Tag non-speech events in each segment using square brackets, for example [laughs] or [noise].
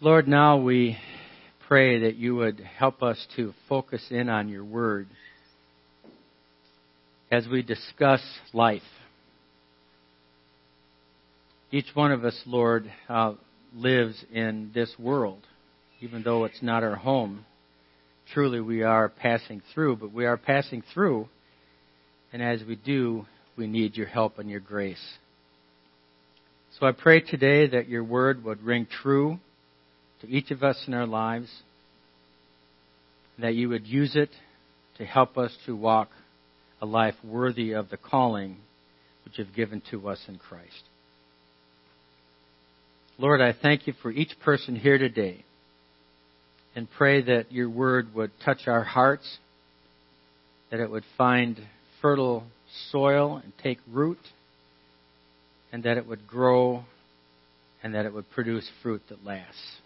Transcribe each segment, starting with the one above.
Lord, now we pray that you would help us to focus in on your word as we discuss life. Each one of us, Lord, uh, lives in this world, even though it's not our home. Truly, we are passing through, but we are passing through, and as we do, we need your help and your grace. So I pray today that your word would ring true to each of us in our lives, that you would use it to help us to walk a life worthy of the calling which you've given to us in Christ. Lord, I thank you for each person here today and pray that your word would touch our hearts, that it would find fertile soil and take root, and that it would grow and that it would produce fruit that lasts.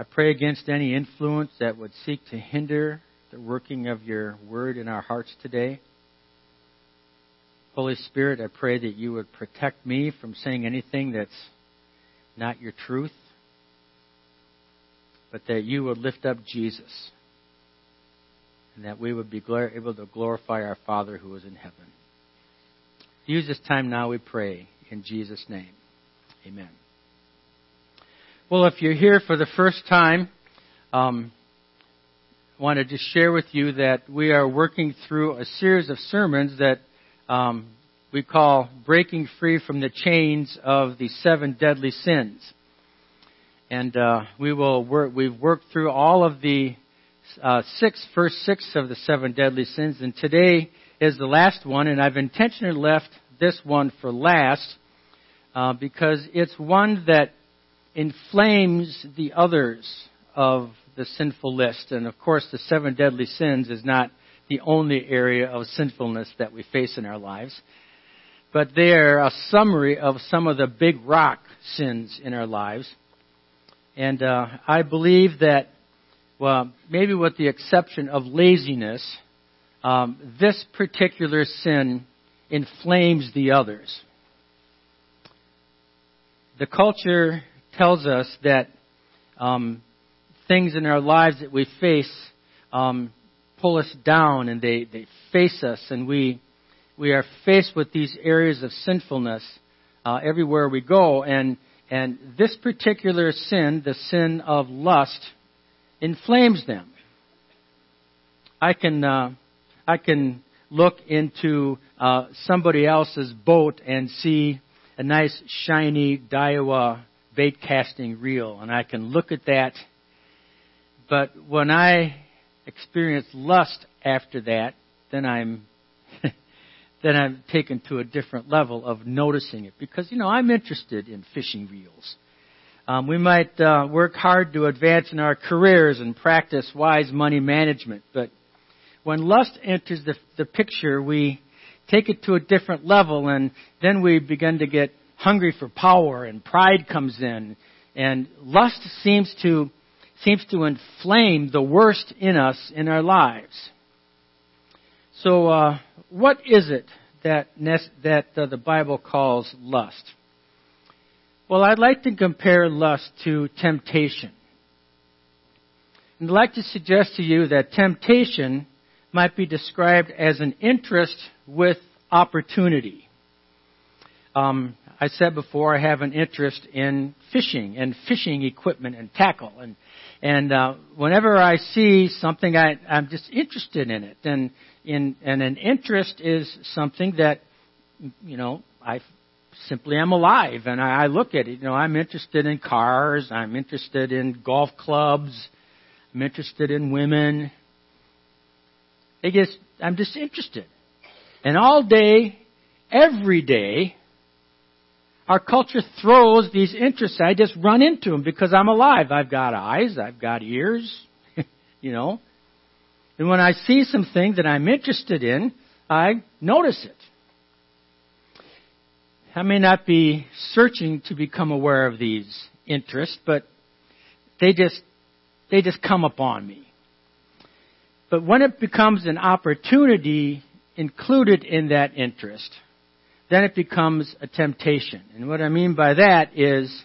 I pray against any influence that would seek to hinder the working of your word in our hearts today. Holy Spirit, I pray that you would protect me from saying anything that's not your truth, but that you would lift up Jesus and that we would be able to glorify our Father who is in heaven. Use this time now, we pray, in Jesus' name. Amen. Well, if you're here for the first time, um, I wanted to share with you that we are working through a series of sermons that um, we call Breaking Free from the Chains of the Seven Deadly Sins. And uh, we will work, we've worked through all of the uh, six, first six of the seven deadly sins, and today is the last one, and I've intentionally left this one for last uh, because it's one that inflames the others of the sinful list. And of course, the seven deadly sins is not the only area of sinfulness that we face in our lives, but they are a summary of some of the big rock sins in our lives. And uh, I believe that, well, maybe with the exception of laziness, um, this particular sin inflames the others. The culture tells us that um, things in our lives that we face um, pull us down and they, they face us, and we we are faced with these areas of sinfulness uh, everywhere we go, and and this particular sin, the sin of lust, inflames them. I can uh, I can look into uh, somebody else's boat and see a nice shiny Daiwa bait casting reel, and I can look at that. But when I experience lust after that, then I'm [laughs] then I'm taken to a different level of noticing it because you know I'm interested in fishing reels. Um, we might uh, work hard to advance in our careers and practice wise money management, but when lust enters the, the picture, we take it to a different level, and then we begin to get hungry for power and pride comes in and lust seems to seems to inflame the worst in us in our lives. So, uh, what is it that that uh, the Bible calls lust? Well, I'd like to compare lust to temptation. And I'd like to suggest to you that temptation might be described as an interest with opportunity. Um, I said before, I have an interest in fishing and fishing equipment and tackle, and and uh, whenever I see something, I, I'm just interested in it, and in and an interest is something that you know I simply am alive, and I, I look at it. You know, I'm interested in cars, I'm interested in golf clubs, I'm interested in women. I guess I'm just interested, and all day, every day our culture throws these interests. I just run into them because I'm alive. I've got eyes. I've got ears. [laughs] you know. And when I see something that I'm interested in, I notice it. I may not be searching to become aware of these interests, but they just, they just come upon me. But when it becomes an opportunity included in that interest, then it becomes a temptation. And what I mean by that is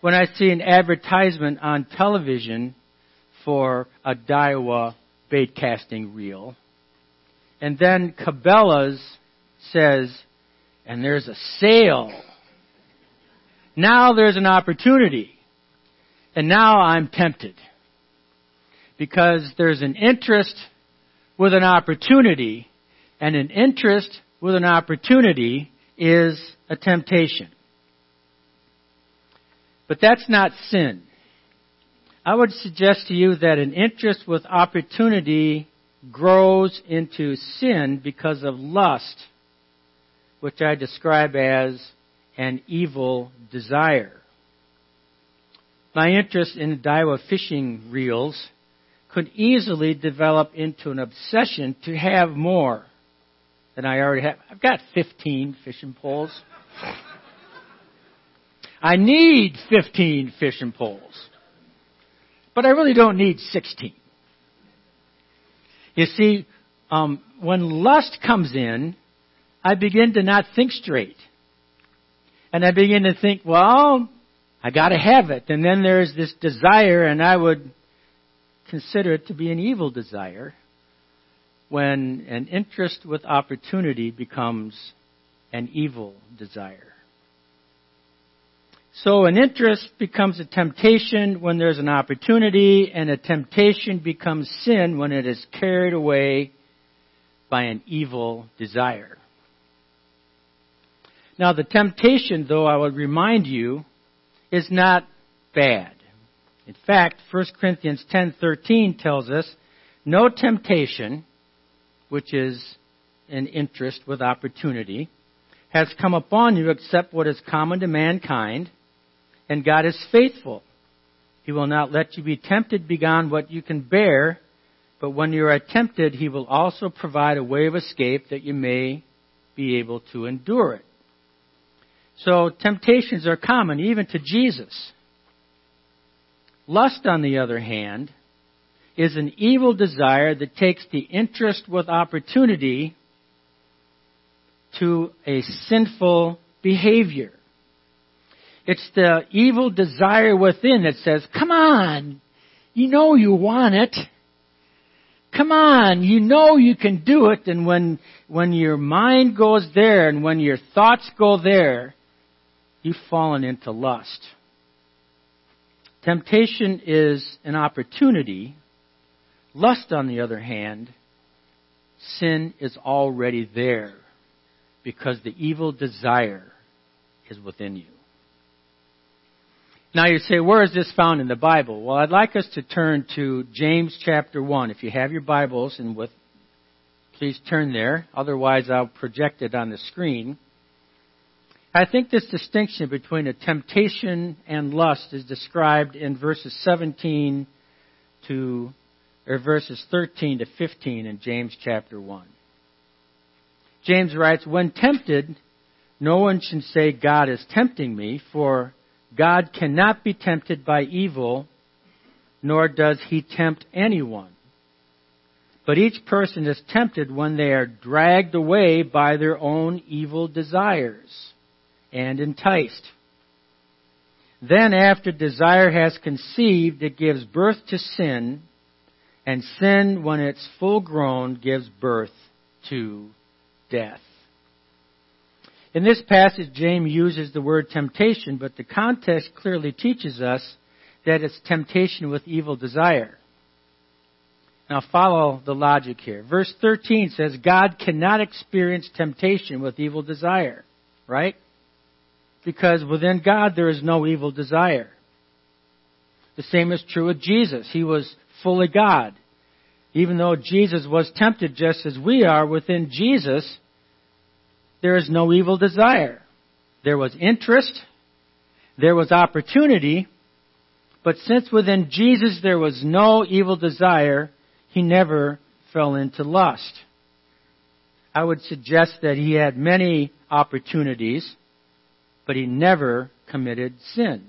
when I see an advertisement on television for a Daiwa bait casting reel, and then Cabela's says, and there's a sale. Now there's an opportunity. And now I'm tempted. Because there's an interest with an opportunity, and an interest with an opportunity is a temptation. But that's not sin. I would suggest to you that an interest with opportunity grows into sin because of lust, which I describe as an evil desire. My interest in Daiwa fishing reels could easily develop into an obsession to have more than I already have. I've got 15 fishing poles. I need 15 fishing poles. But I really don't need 16. You see, um, when lust comes in, I begin to not think straight. And I begin to think, well, I gotta have it. And then there's this desire, and I would consider it to be an evil desire when an interest with opportunity becomes an evil desire. So an interest becomes a temptation when there's an opportunity, and a temptation becomes sin when it is carried away by an evil desire. Now the temptation, though, I would remind you, is not bad. In fact, 1 Corinthians 10:13 tells us, "No temptation, which is an interest with opportunity, has come upon you except what is common to mankind." and God is faithful. He will not let you be tempted beyond what you can bear, but when you are tempted, He will also provide a way of escape that you may be able to endure it. So temptations are common even to Jesus. Lust, on the other hand, is an evil desire that takes the interest with opportunity to a sinful behavior. It's the evil desire within that says, come on, you know you want it. Come on, you know you can do it. And when, when your mind goes there and when your thoughts go there, you've fallen into lust. Temptation is an opportunity. Lust, on the other hand, sin is already there because the evil desire is within you. Now you say, where is this found in the Bible? Well, I'd like us to turn to James chapter 1. If you have your Bibles and with, please turn there. Otherwise I'll project it on the screen. I think this distinction between a temptation and lust is described in verses 17 to, or verses 13 to 15 in James chapter 1. James writes, When tempted, no one should say, God is tempting me, for God cannot be tempted by evil, nor does he tempt anyone. But each person is tempted when they are dragged away by their own evil desires and enticed. Then, after desire has conceived, it gives birth to sin, and sin, when it's full grown, gives birth to death. In this passage, James uses the word temptation, but the context clearly teaches us that it's temptation with evil desire. Now follow the logic here. Verse 13 says God cannot experience temptation with evil desire, right? Because within God there is no evil desire. The same is true with Jesus. He was fully God. Even though Jesus was tempted just as we are, within Jesus there is no evil desire. There was interest, there was opportunity, but since within Jesus there was no evil desire, he never fell into lust. I would suggest that he had many opportunities, but he never committed sin.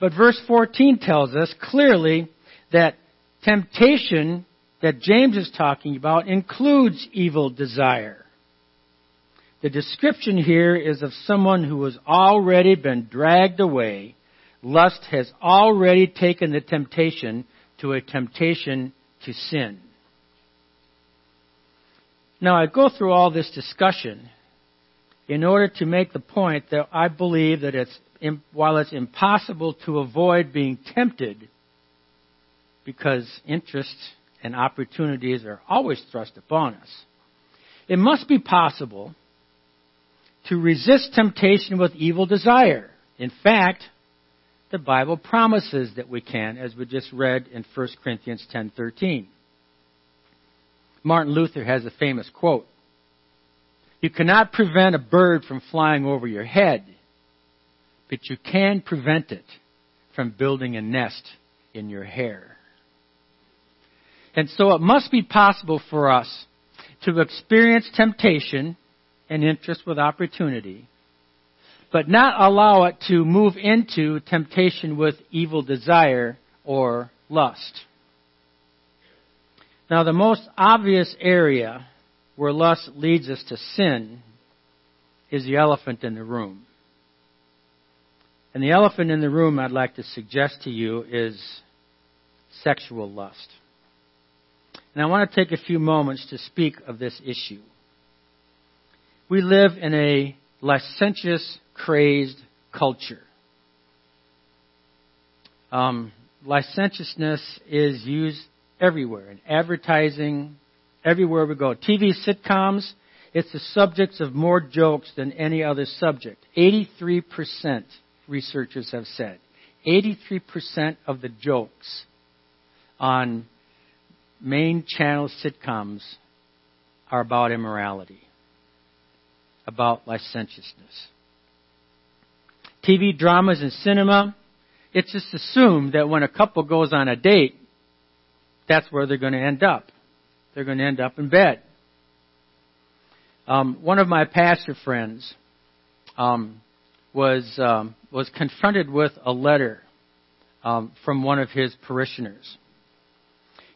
But verse 14 tells us clearly that temptation that James is talking about includes evil desire. The description here is of someone who has already been dragged away lust has already taken the temptation to a temptation to sin. Now, I go through all this discussion in order to make the point that I believe that it's, while it's impossible to avoid being tempted, because interests and opportunities are always thrust upon us, it must be possible to resist temptation with evil desire. In fact, the Bible promises that we can, as we just read in 1 Corinthians 10:13. Martin Luther has a famous quote. You cannot prevent a bird from flying over your head, but you can prevent it from building a nest in your hair. And so it must be possible for us to experience temptation and interest with opportunity, but not allow it to move into temptation with evil desire or lust. Now, the most obvious area where lust leads us to sin is the elephant in the room. And the elephant in the room I'd like to suggest to you is sexual lust. And I want to take a few moments to speak of this issue. We live in a licentious, crazed culture. Um, licentiousness is used everywhere in advertising, everywhere we go. TV sitcoms, it's the subject of more jokes than any other subject. 83% researchers have said. 83% of the jokes on main channel sitcoms are about immorality, about licentiousness. TV dramas and cinema, it's just assumed that when a couple goes on a date, that's where they're going to end up. They're going to end up in bed. Um, one of my pastor friends um, was um, was confronted with a letter um, from one of his parishioners,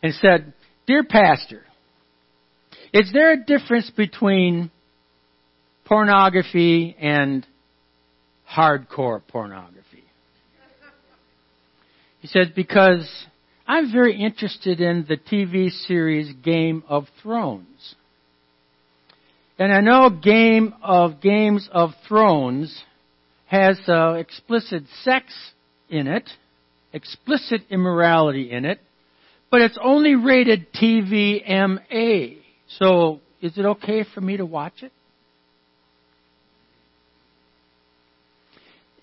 and said, Dear Pastor, is there a difference between pornography and hardcore pornography? He says, Because I'm very interested in the TV series Game of Thrones. And I know Game of Games of Thrones has uh, explicit sex in it, explicit immorality in it, but it's only rated TVMA. So is it okay for me to watch it?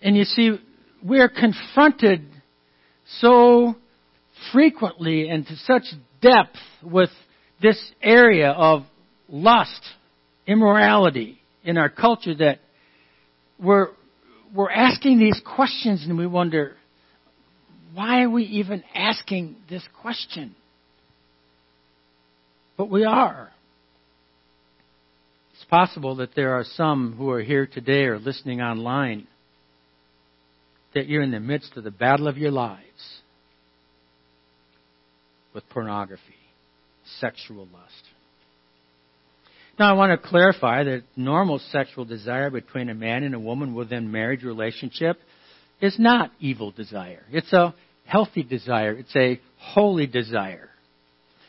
And you see, we're confronted so frequently and to such depth with this area of lust, immorality in our culture that we're, we're asking these questions and we wonder, why are we even asking this question? But we are. It's possible that there are some who are here today or listening online that you're in the midst of the battle of your lives with pornography, sexual lust. Now, I want to clarify that normal sexual desire between a man and a woman within marriage relationship is not evil desire. It's a healthy desire. It's a holy desire.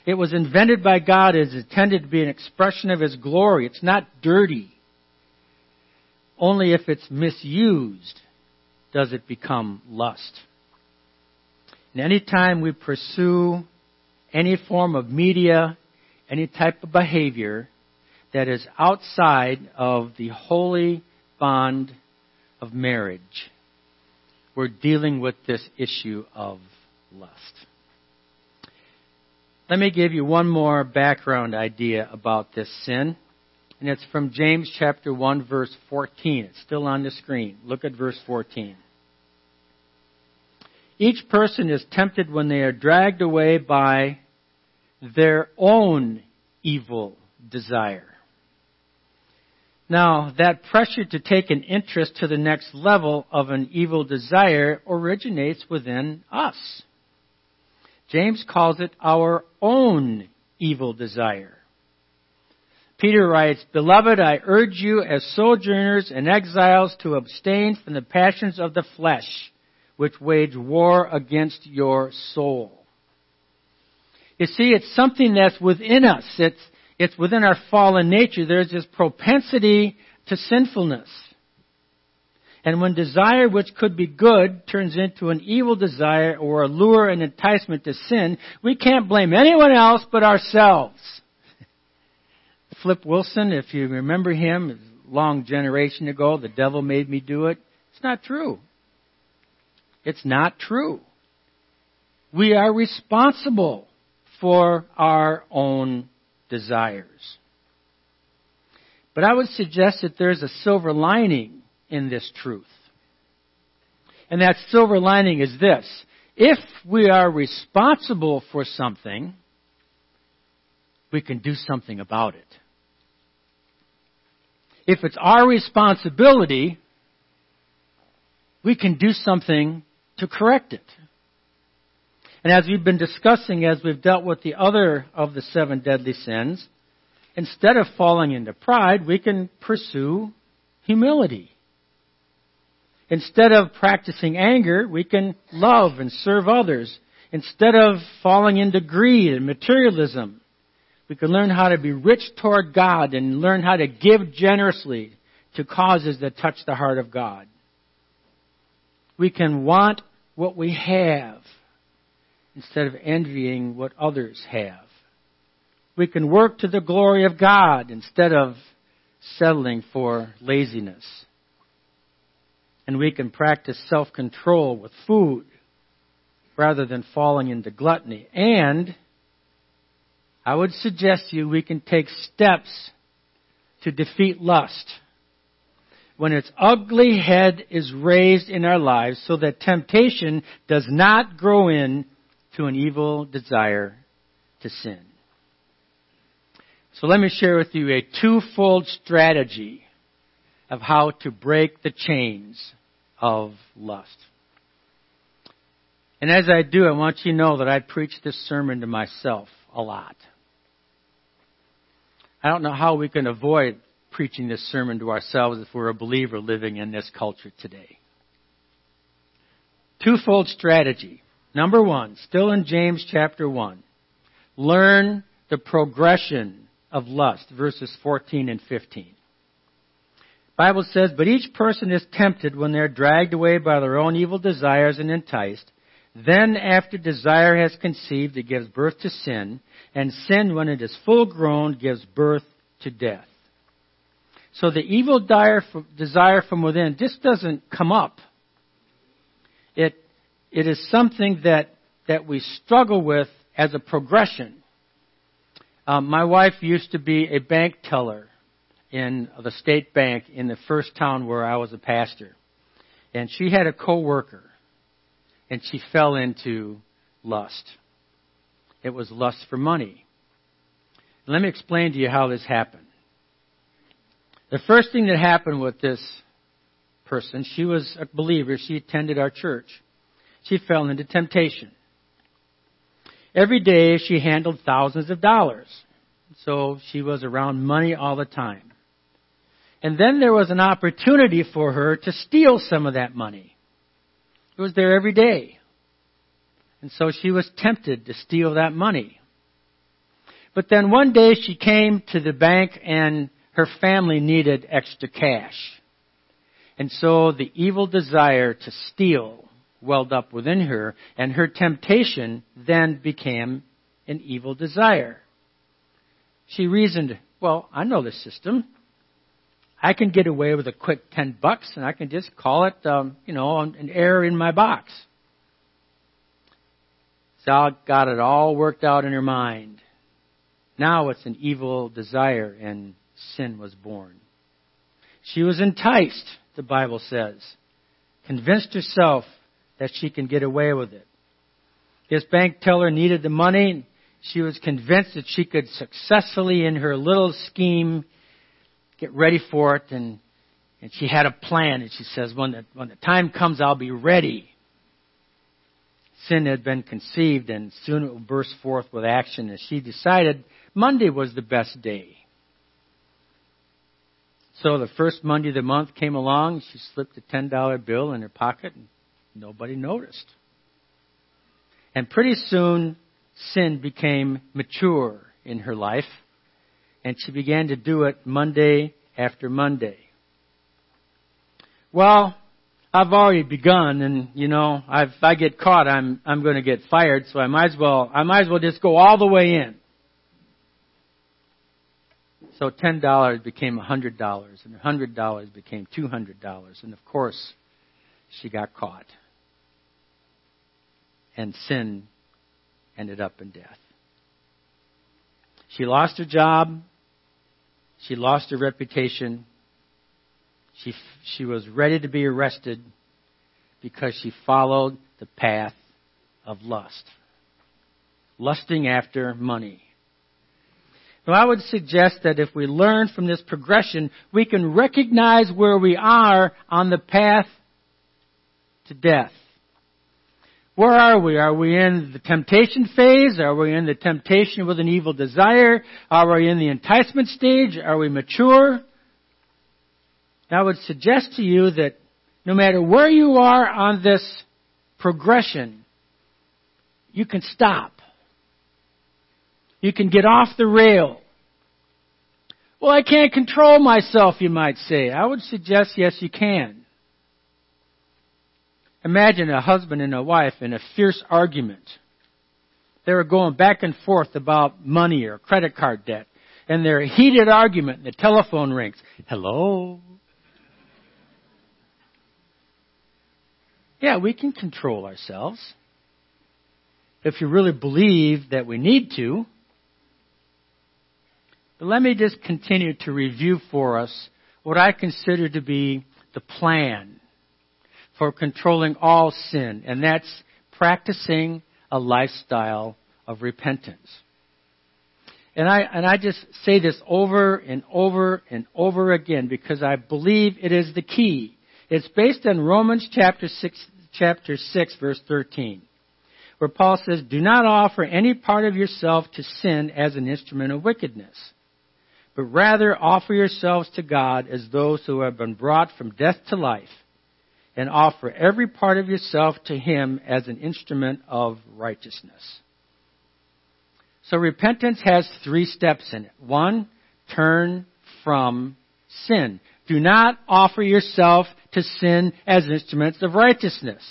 It was invented by God as intended to be an expression of His glory. It's not dirty. Only if it's misused does it become lust. And any time we pursue any form of media, any type of behavior that is outside of the holy bond of marriage, we're dealing with this issue of lust. Let me give you one more background idea about this sin. And it's from James chapter 1 verse 14. It's still on the screen. Look at verse 14. Each person is tempted when they are dragged away by their own evil desire. Now, that pressure to take an interest to the next level of an evil desire originates within us. James calls it our own evil desire. Peter writes, Beloved, I urge you as sojourners and exiles to abstain from the passions of the flesh which wage war against your soul. You see, it's something that's within us. It's, it's within our fallen nature. There's this propensity to sinfulness. And when desire which could be good turns into an evil desire or a lure and enticement to sin, we can't blame anyone else but ourselves. [laughs] Flip Wilson, if you remember him, a long generation ago, the devil made me do it. It's not true. It's not true. We are responsible for our own desires. But I would suggest that there's a silver lining in this truth. And that silver lining is this. If we are responsible for something, we can do something about it. If it's our responsibility, we can do something to correct it. And as we've been discussing, as we've dealt with the other of the seven deadly sins, instead of falling into pride, we can pursue humility. Instead of practicing anger, we can love and serve others. Instead of falling into greed and materialism, we can learn how to be rich toward God and learn how to give generously to causes that touch the heart of God. We can want what we have instead of envying what others have. We can work to the glory of God instead of settling for laziness. And we can practice self-control with food rather than falling into gluttony. And I would suggest to you we can take steps to defeat lust when its ugly head is raised in our lives so that temptation does not grow in to an evil desire to sin. So let me share with you a twofold strategy of how to break the chains of lust. And as I do, I want you to know that I preach this sermon to myself a lot. I don't know how we can avoid preaching this sermon to ourselves if we're a believer living in this culture today. Twofold strategy. Number one, still in James chapter 1. Learn the progression of lust, verses 14 and 15. Bible says, But each person is tempted when they're dragged away by their own evil desires and enticed. Then after desire has conceived, it gives birth to sin, and sin, when it is full grown, gives birth to death. So the evil desire from within just doesn't come up. It it is something that, that we struggle with as a progression. Um, my wife used to be a bank teller in the state bank in the first town where I was a pastor. And she had a coworker and she fell into lust. It was lust for money. Let me explain to you how this happened. The first thing that happened with this person, she was a believer, she attended our church she fell into temptation. Every day she handled thousands of dollars. So she was around money all the time. And then there was an opportunity for her to steal some of that money. It was there every day. And so she was tempted to steal that money. But then one day she came to the bank and her family needed extra cash. And so the evil desire to steal welled up within her, and her temptation then became an evil desire. She reasoned, well, I know the system. I can get away with a quick ten bucks, and I can just call it, um, you know, an error in my box. Sal got it all worked out in her mind. Now it's an evil desire, and sin was born. She was enticed, the Bible says, convinced herself that she can get away with it. This bank teller needed the money. She was convinced that she could successfully, in her little scheme, get ready for it. And, and she had a plan. And she says, when the, when the time comes, I'll be ready. Sin had been conceived, and soon it will burst forth with action. And she decided Monday was the best day. So the first Monday of the month came along. She slipped a $10 bill in her pocket and nobody noticed. And pretty soon, sin became mature in her life, and she began to do it Monday after Monday. Well, I've already begun, and you know, if I get caught, I'm I'm going to get fired. So I might as well I might as well just go all the way in. So ten dollars became a hundred dollars, and a hundred dollars became two hundred dollars, and of course, she got caught, and sin ended up in death. She lost her job. She lost her reputation. She, she was ready to be arrested because she followed the path of lust. Lusting after money. Well, I would suggest that if we learn from this progression, we can recognize where we are on the path to death. Where are we? Are we in the temptation phase? Are we in the temptation with an evil desire? Are we in the enticement stage? Are we mature? I would suggest to you that no matter where you are on this progression, you can stop. You can get off the rail. Well, I can't control myself, you might say. I would suggest yes, you can. Imagine a husband and a wife in a fierce argument. They were going back and forth about money or credit card debt. And their heated argument, the telephone rings. Hello? Yeah, we can control ourselves. If you really believe that we need to. But let me just continue to review for us what I consider to be the plan for controlling all sin, and that's practicing a lifestyle of repentance. And I, and I just say this over and over and over again because I believe it is the key. It's based on Romans chapter 6, chapter 6 verse 13, where Paul says, Do not offer any part of yourself to sin as an instrument of wickedness, but rather offer yourselves to God as those who have been brought from death to life and offer every part of yourself to Him as an instrument of righteousness. So repentance has three steps in it. One, turn from sin. Do not offer yourself to sin as instruments of righteousness.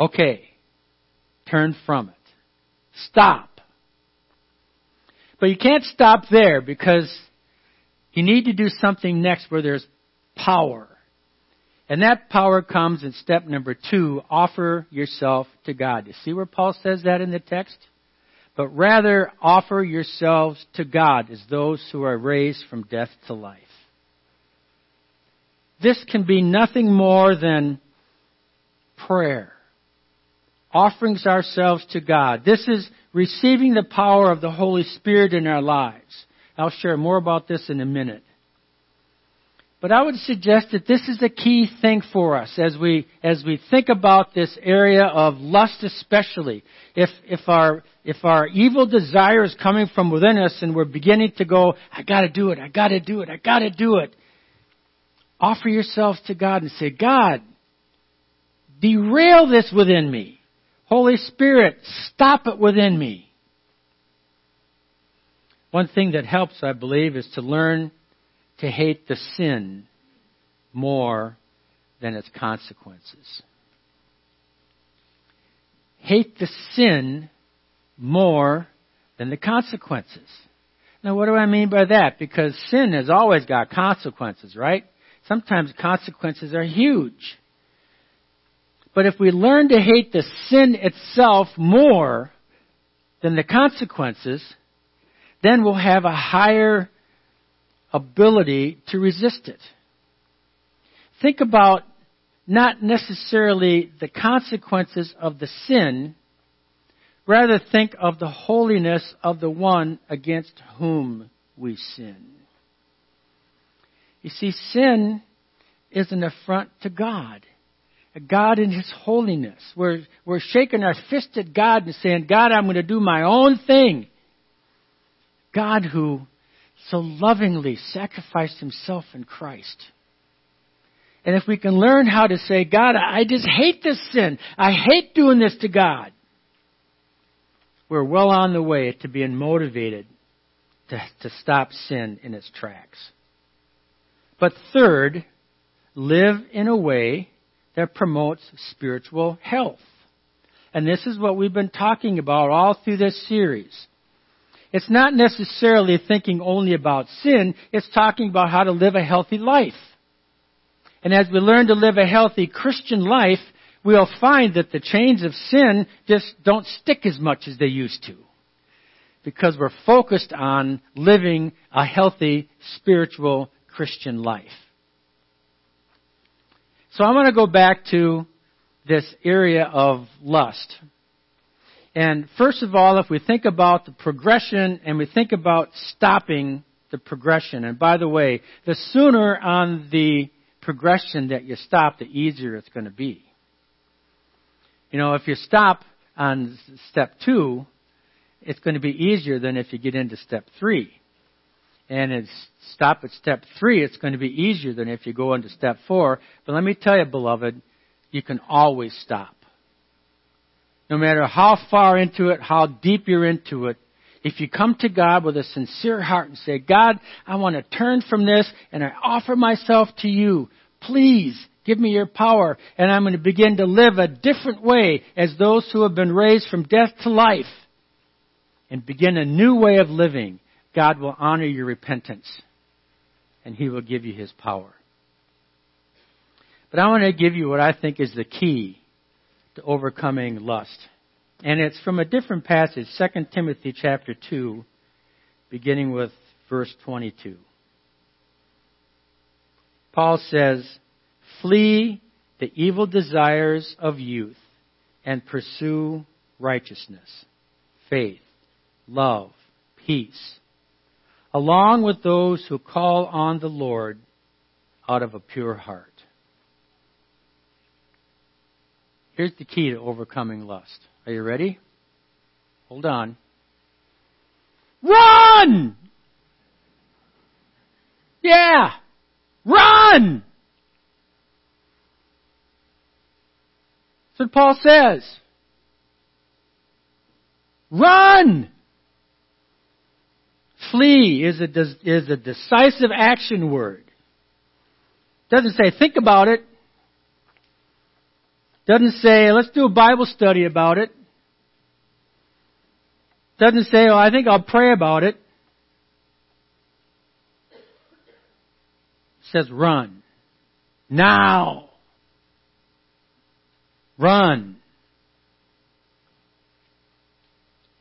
Okay. Turn from it. Stop. But you can't stop there because you need to do something next where there's power. And that power comes in step number two, offer yourself to God. You see where Paul says that in the text? But rather offer yourselves to God as those who are raised from death to life. This can be nothing more than prayer. Offerings ourselves to God. This is receiving the power of the Holy Spirit in our lives. I'll share more about this in a minute. But I would suggest that this is a key thing for us as we, as we think about this area of lust especially. If, if our, if our evil desire is coming from within us and we're beginning to go, I gotta do it, I gotta do it, I gotta do it. Offer yourselves to God and say, God, derail this within me. Holy Spirit, stop it within me. One thing that helps, I believe, is to learn to hate the sin more than its consequences. Hate the sin more than the consequences. Now, what do I mean by that? Because sin has always got consequences, right? Sometimes consequences are huge. But if we learn to hate the sin itself more than the consequences, then we'll have a higher ability to resist it. Think about not necessarily the consequences of the sin, rather think of the holiness of the one against whom we sin. You see, sin is an affront to God. God in His holiness. We're, we're shaking our fist at God and saying, God, I'm going to do my own thing. God who so lovingly sacrificed himself in Christ. And if we can learn how to say, God, I just hate this sin. I hate doing this to God. We're well on the way to being motivated to, to stop sin in its tracks. But third, live in a way that promotes spiritual health. And this is what we've been talking about all through this series. It's not necessarily thinking only about sin, it's talking about how to live a healthy life. And as we learn to live a healthy Christian life, we'll find that the chains of sin just don't stick as much as they used to. Because we're focused on living a healthy spiritual Christian life. So I want to go back to this area of lust. And first of all, if we think about the progression and we think about stopping the progression, and by the way, the sooner on the progression that you stop, the easier it's going to be. You know, if you stop on step two, it's going to be easier than if you get into step three. And it's stop at step three, it's going to be easier than if you go into step four. But let me tell you, beloved, you can always stop. No matter how far into it, how deep you're into it, if you come to God with a sincere heart and say, God, I want to turn from this and I offer myself to you. Please give me your power and I'm going to begin to live a different way as those who have been raised from death to life and begin a new way of living. God will honor your repentance and He will give you His power. But I want to give you what I think is the key to overcoming lust. And it's from a different passage, 2 Timothy chapter 2, beginning with verse 22. Paul says, Flee the evil desires of youth and pursue righteousness, faith, love, peace, along with those who call on the Lord out of a pure heart. Here's the key to overcoming lust. Are you ready? Hold on. Run! Yeah! Run! That's what Paul says. Run! Flee is a, is a decisive action word. Doesn't say think about it. Doesn't say let's do a Bible study about it. Doesn't say, oh, I think I'll pray about it. It says run. Now. Run.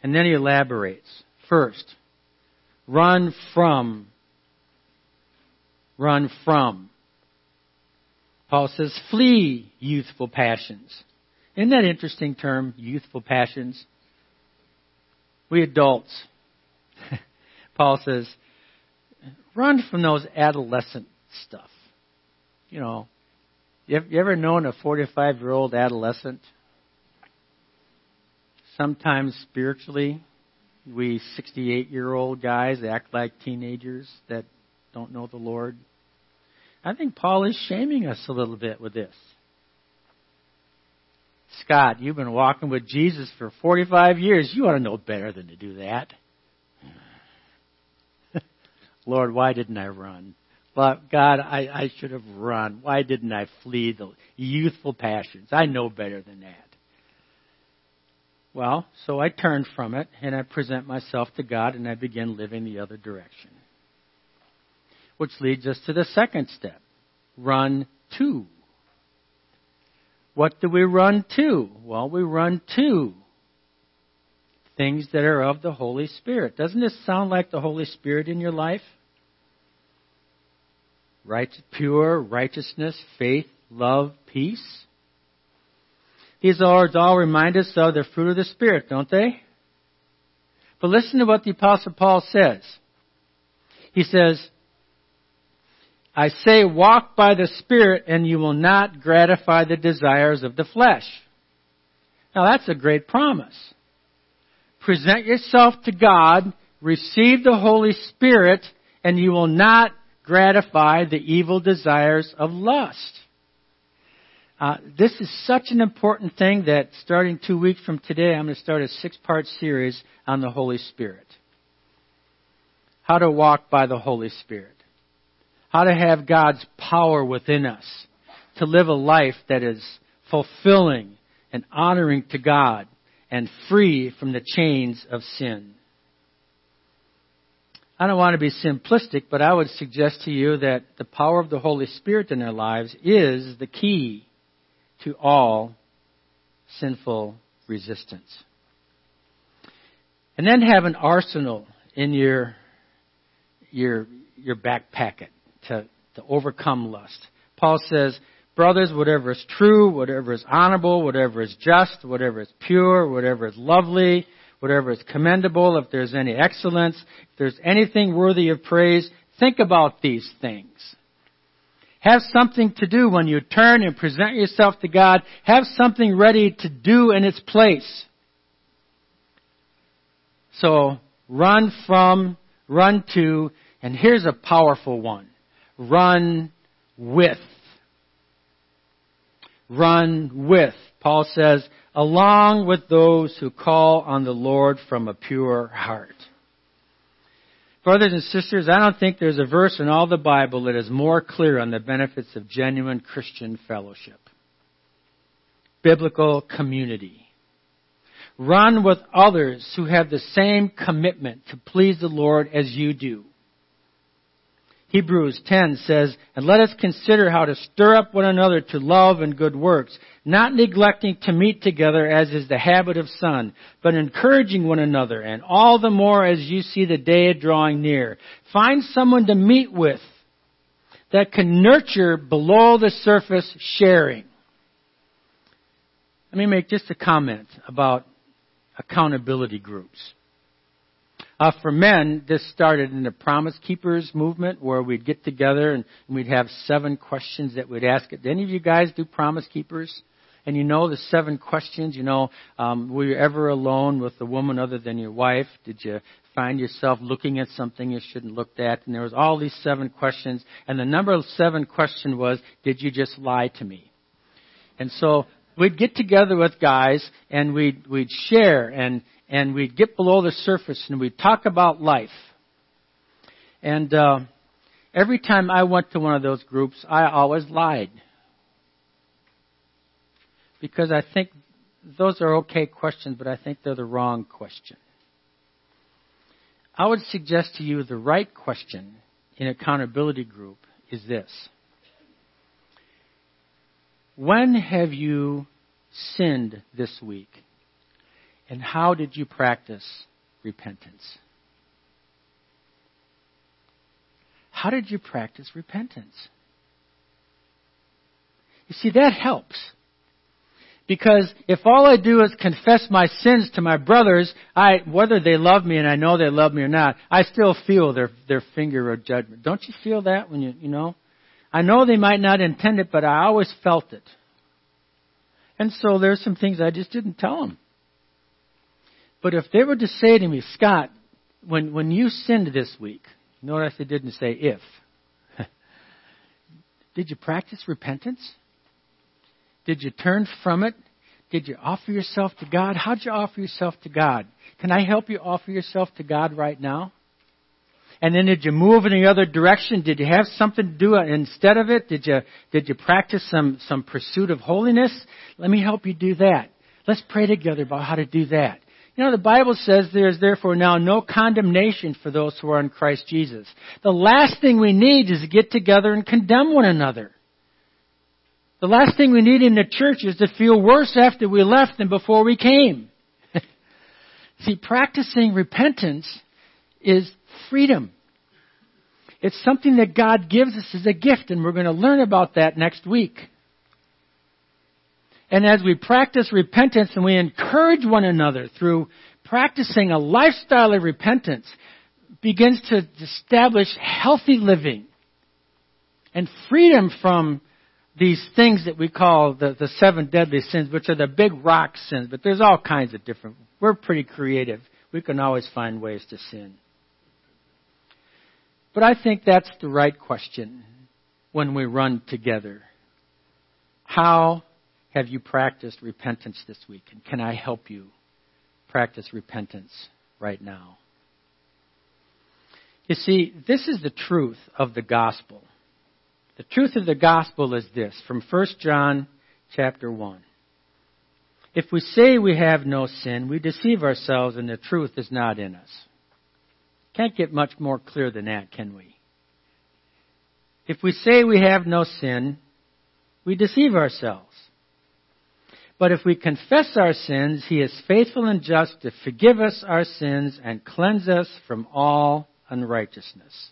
And then he elaborates. First, run from. Run from. Paul says, flee youthful passions. Isn't that interesting term, youthful passions? We adults, [laughs] Paul says, run from those adolescent stuff. You know, you ever known a 45 year old adolescent? Sometimes spiritually, we 68 year old guys act like teenagers that don't know the Lord. I think Paul is shaming us a little bit with this. Scott, you've been walking with Jesus for 45 years. You ought to know better than to do that. [laughs] Lord, why didn't I run? But God, I, I should have run. Why didn't I flee the youthful passions? I know better than that. Well, so I turn from it and I present myself to God and I begin living the other direction. Which leads us to the second step run to. What do we run to? Well, we run to things that are of the Holy Spirit. Doesn't this sound like the Holy Spirit in your life? Right, pure righteousness, faith, love, peace. These words all remind us of the fruit of the Spirit, don't they? But listen to what the Apostle Paul says. He says, I say, walk by the Spirit, and you will not gratify the desires of the flesh. Now that's a great promise. Present yourself to God, receive the Holy Spirit, and you will not gratify the evil desires of lust. Uh, this is such an important thing that starting two weeks from today, I'm going to start a six part series on the Holy Spirit. How to walk by the Holy Spirit. How to have God's power within us to live a life that is fulfilling and honoring to God and free from the chains of sin. I don't want to be simplistic, but I would suggest to you that the power of the Holy Spirit in our lives is the key to all sinful resistance. And then have an arsenal in your your your back packet to, to overcome lust. Paul says, Brothers, whatever is true, whatever is honorable, whatever is just, whatever is pure, whatever is lovely, whatever is commendable, if there's any excellence, if there's anything worthy of praise, think about these things. Have something to do when you turn and present yourself to God. Have something ready to do in its place. So, run from, run to, and here's a powerful one. Run with. Run with. Paul says, along with those who call on the Lord from a pure heart. Brothers and sisters, I don't think there's a verse in all the Bible that is more clear on the benefits of genuine Christian fellowship. Biblical community. Run with others who have the same commitment to please the Lord as you do. Hebrews 10 says, And let us consider how to stir up one another to love and good works, not neglecting to meet together as is the habit of some, but encouraging one another, and all the more as you see the day drawing near. Find someone to meet with that can nurture below the surface sharing. Let me make just a comment about accountability groups. Uh, for men, this started in the Promise Keepers movement where we'd get together and we'd have seven questions that we'd ask. Did any of you guys do Promise Keepers? And you know the seven questions, you know, um, were you ever alone with a woman other than your wife? Did you find yourself looking at something you shouldn't look at? And there was all these seven questions. And the number seven question was, did you just lie to me? And so we'd get together with guys and we'd, we'd share and, and we'd get below the surface and we'd talk about life. And uh, every time I went to one of those groups, I always lied. Because I think those are okay questions, but I think they're the wrong question. I would suggest to you the right question in accountability group is this. When have you sinned this week? And how did you practice repentance? How did you practice repentance? You see, that helps. Because if all I do is confess my sins to my brothers, I, whether they love me and I know they love me or not, I still feel their, their finger of judgment. Don't you feel that when you, you know? I know they might not intend it, but I always felt it. And so there's some things I just didn't tell them. But if they were to say to me, Scott, when, when you sinned this week, notice they didn't say if. [laughs] Did you practice repentance? Did you turn from it? Did you offer yourself to God? How'd you offer yourself to God? Can I help you offer yourself to God right now? And then did you move in the other direction? Did you have something to do instead of it? Did you, did you practice some, some pursuit of holiness? Let me help you do that. Let's pray together about how to do that. You know, the Bible says there is therefore now no condemnation for those who are in Christ Jesus. The last thing we need is to get together and condemn one another. The last thing we need in the church is to feel worse after we left than before we came. [laughs] See, practicing repentance is freedom. It's something that God gives us as a gift, and we're going to learn about that next week. And as we practice repentance and we encourage one another through practicing a lifestyle of repentance, begins to establish healthy living and freedom from these things that we call the, the seven deadly sins, which are the big rock sins, but there's all kinds of different. We're pretty creative. We can always find ways to sin. But I think that's the right question when we run together how have you practiced repentance this week? And can I help you practice repentance right now? You see, this is the truth of the gospel. The truth of the gospel is this from 1 John chapter 1. If we say we have no sin, we deceive ourselves and the truth is not in us. Can't get much more clear than that, can we? If we say we have no sin, we deceive ourselves. But if we confess our sins, He is faithful and just to forgive us our sins and cleanse us from all unrighteousness.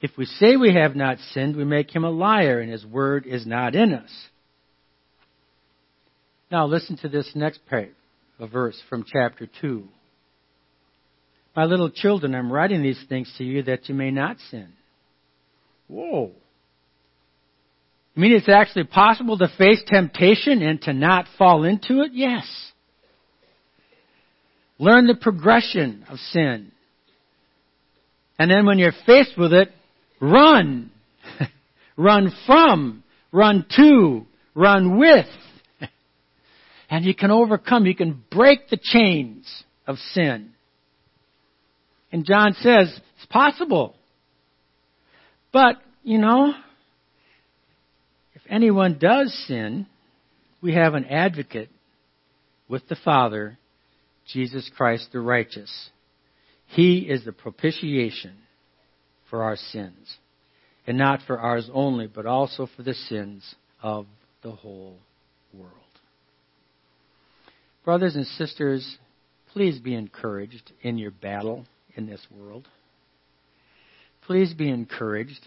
If we say we have not sinned, we make Him a liar and His word is not in us. Now listen to this next part, a verse from chapter 2. My little children, I'm writing these things to you that you may not sin. Whoa. You mean it's actually possible to face temptation and to not fall into it? Yes. Learn the progression of sin. And then when you're faced with it, run. [laughs] run from, run to, run with. [laughs] and you can overcome, you can break the chains of sin. And John says, it's possible. But, you know, anyone does sin, we have an advocate with the Father, Jesus Christ the righteous. He is the propitiation for our sins. And not for ours only, but also for the sins of the whole world. Brothers and sisters, please be encouraged in your battle in this world. Please be encouraged.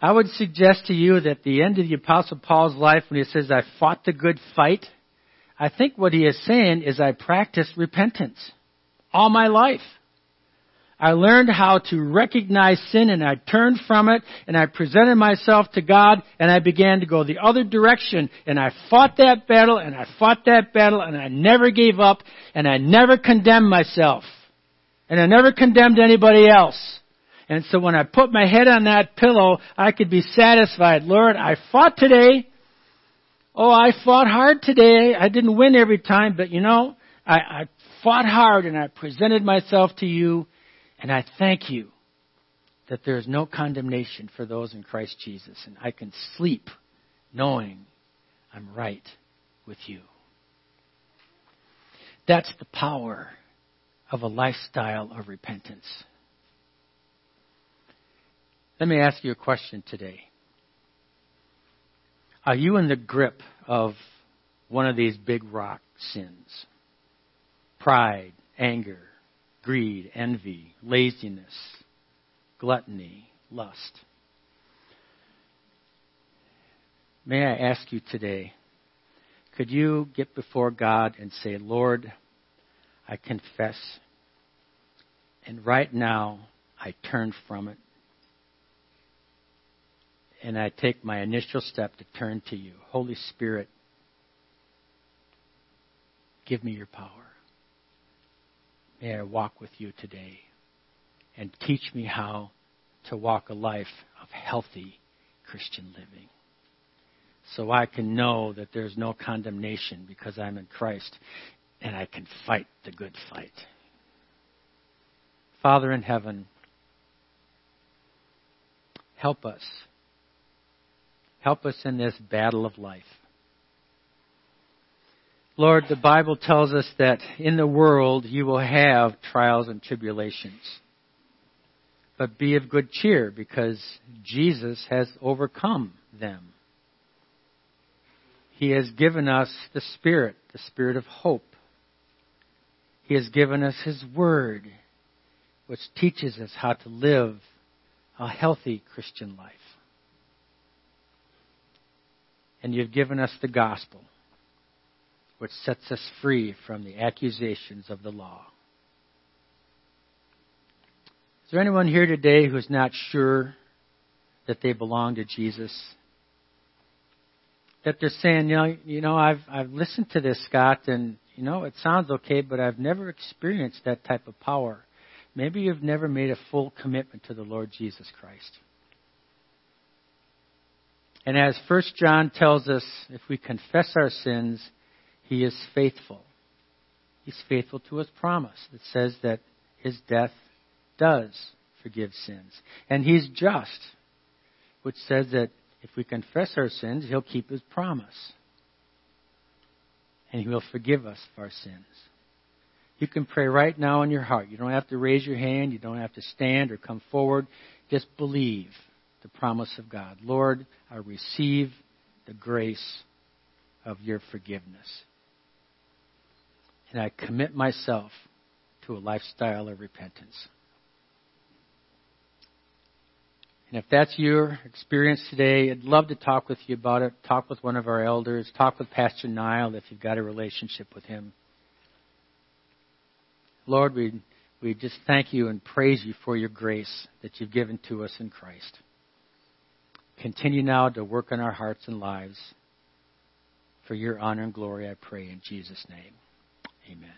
I would suggest to you that the end of the Apostle Paul's life, when he says, I fought the good fight, I think what he is saying is I practiced repentance all my life. I learned how to recognize sin and I turned from it and I presented myself to God and I began to go the other direction and I fought that battle and I fought that battle and I never gave up and I never condemned myself and I never condemned anybody else. And so when I put my head on that pillow, I could be satisfied. Lord, I fought today. Oh, I fought hard today. I didn't win every time, but you know, I, I fought hard and I presented myself to you, and I thank you that there is no condemnation for those in Christ Jesus, and I can sleep knowing I'm right with you. That's the power of a lifestyle of repentance. Let me ask you a question today. Are you in the grip of one of these big rock sins? Pride, anger, greed, envy, laziness, gluttony, lust. May I ask you today, could you get before God and say, Lord, I confess, and right now I turn from it and I take my initial step to turn to you. Holy Spirit, give me your power. May I walk with you today and teach me how to walk a life of healthy Christian living. So I can know that there's no condemnation because I'm in Christ and I can fight the good fight. Father in heaven, help us Help us in this battle of life. Lord, the Bible tells us that in the world you will have trials and tribulations. But be of good cheer because Jesus has overcome them. He has given us the Spirit, the Spirit of hope. He has given us His Word, which teaches us how to live a healthy Christian life and you've given us the gospel, which sets us free from the accusations of the law. Is there anyone here today who's not sure that they belong to Jesus? That they're saying, you know, you know, I've I've listened to this, Scott, and you know, it sounds okay, but I've never experienced that type of power. Maybe you've never made a full commitment to the Lord Jesus Christ. And as First John tells us, if we confess our sins, he is faithful. He's faithful to his promise. It says that his death does forgive sins. And he's just, which says that if we confess our sins, he'll keep his promise. And he will forgive us of our sins. You can pray right now in your heart. You don't have to raise your hand. You don't have to stand or come forward. Just believe the promise of God. Lord, I receive the grace of your forgiveness. And I commit myself to a lifestyle of repentance. And if that's your experience today, I'd love to talk with you about it. Talk with one of our elders. Talk with Pastor Niall if you've got a relationship with him. Lord, we, we just thank you and praise you for your grace that you've given to us in Christ. Continue now to work in our hearts and lives. For your honor and glory, I pray in Jesus' name. Amen.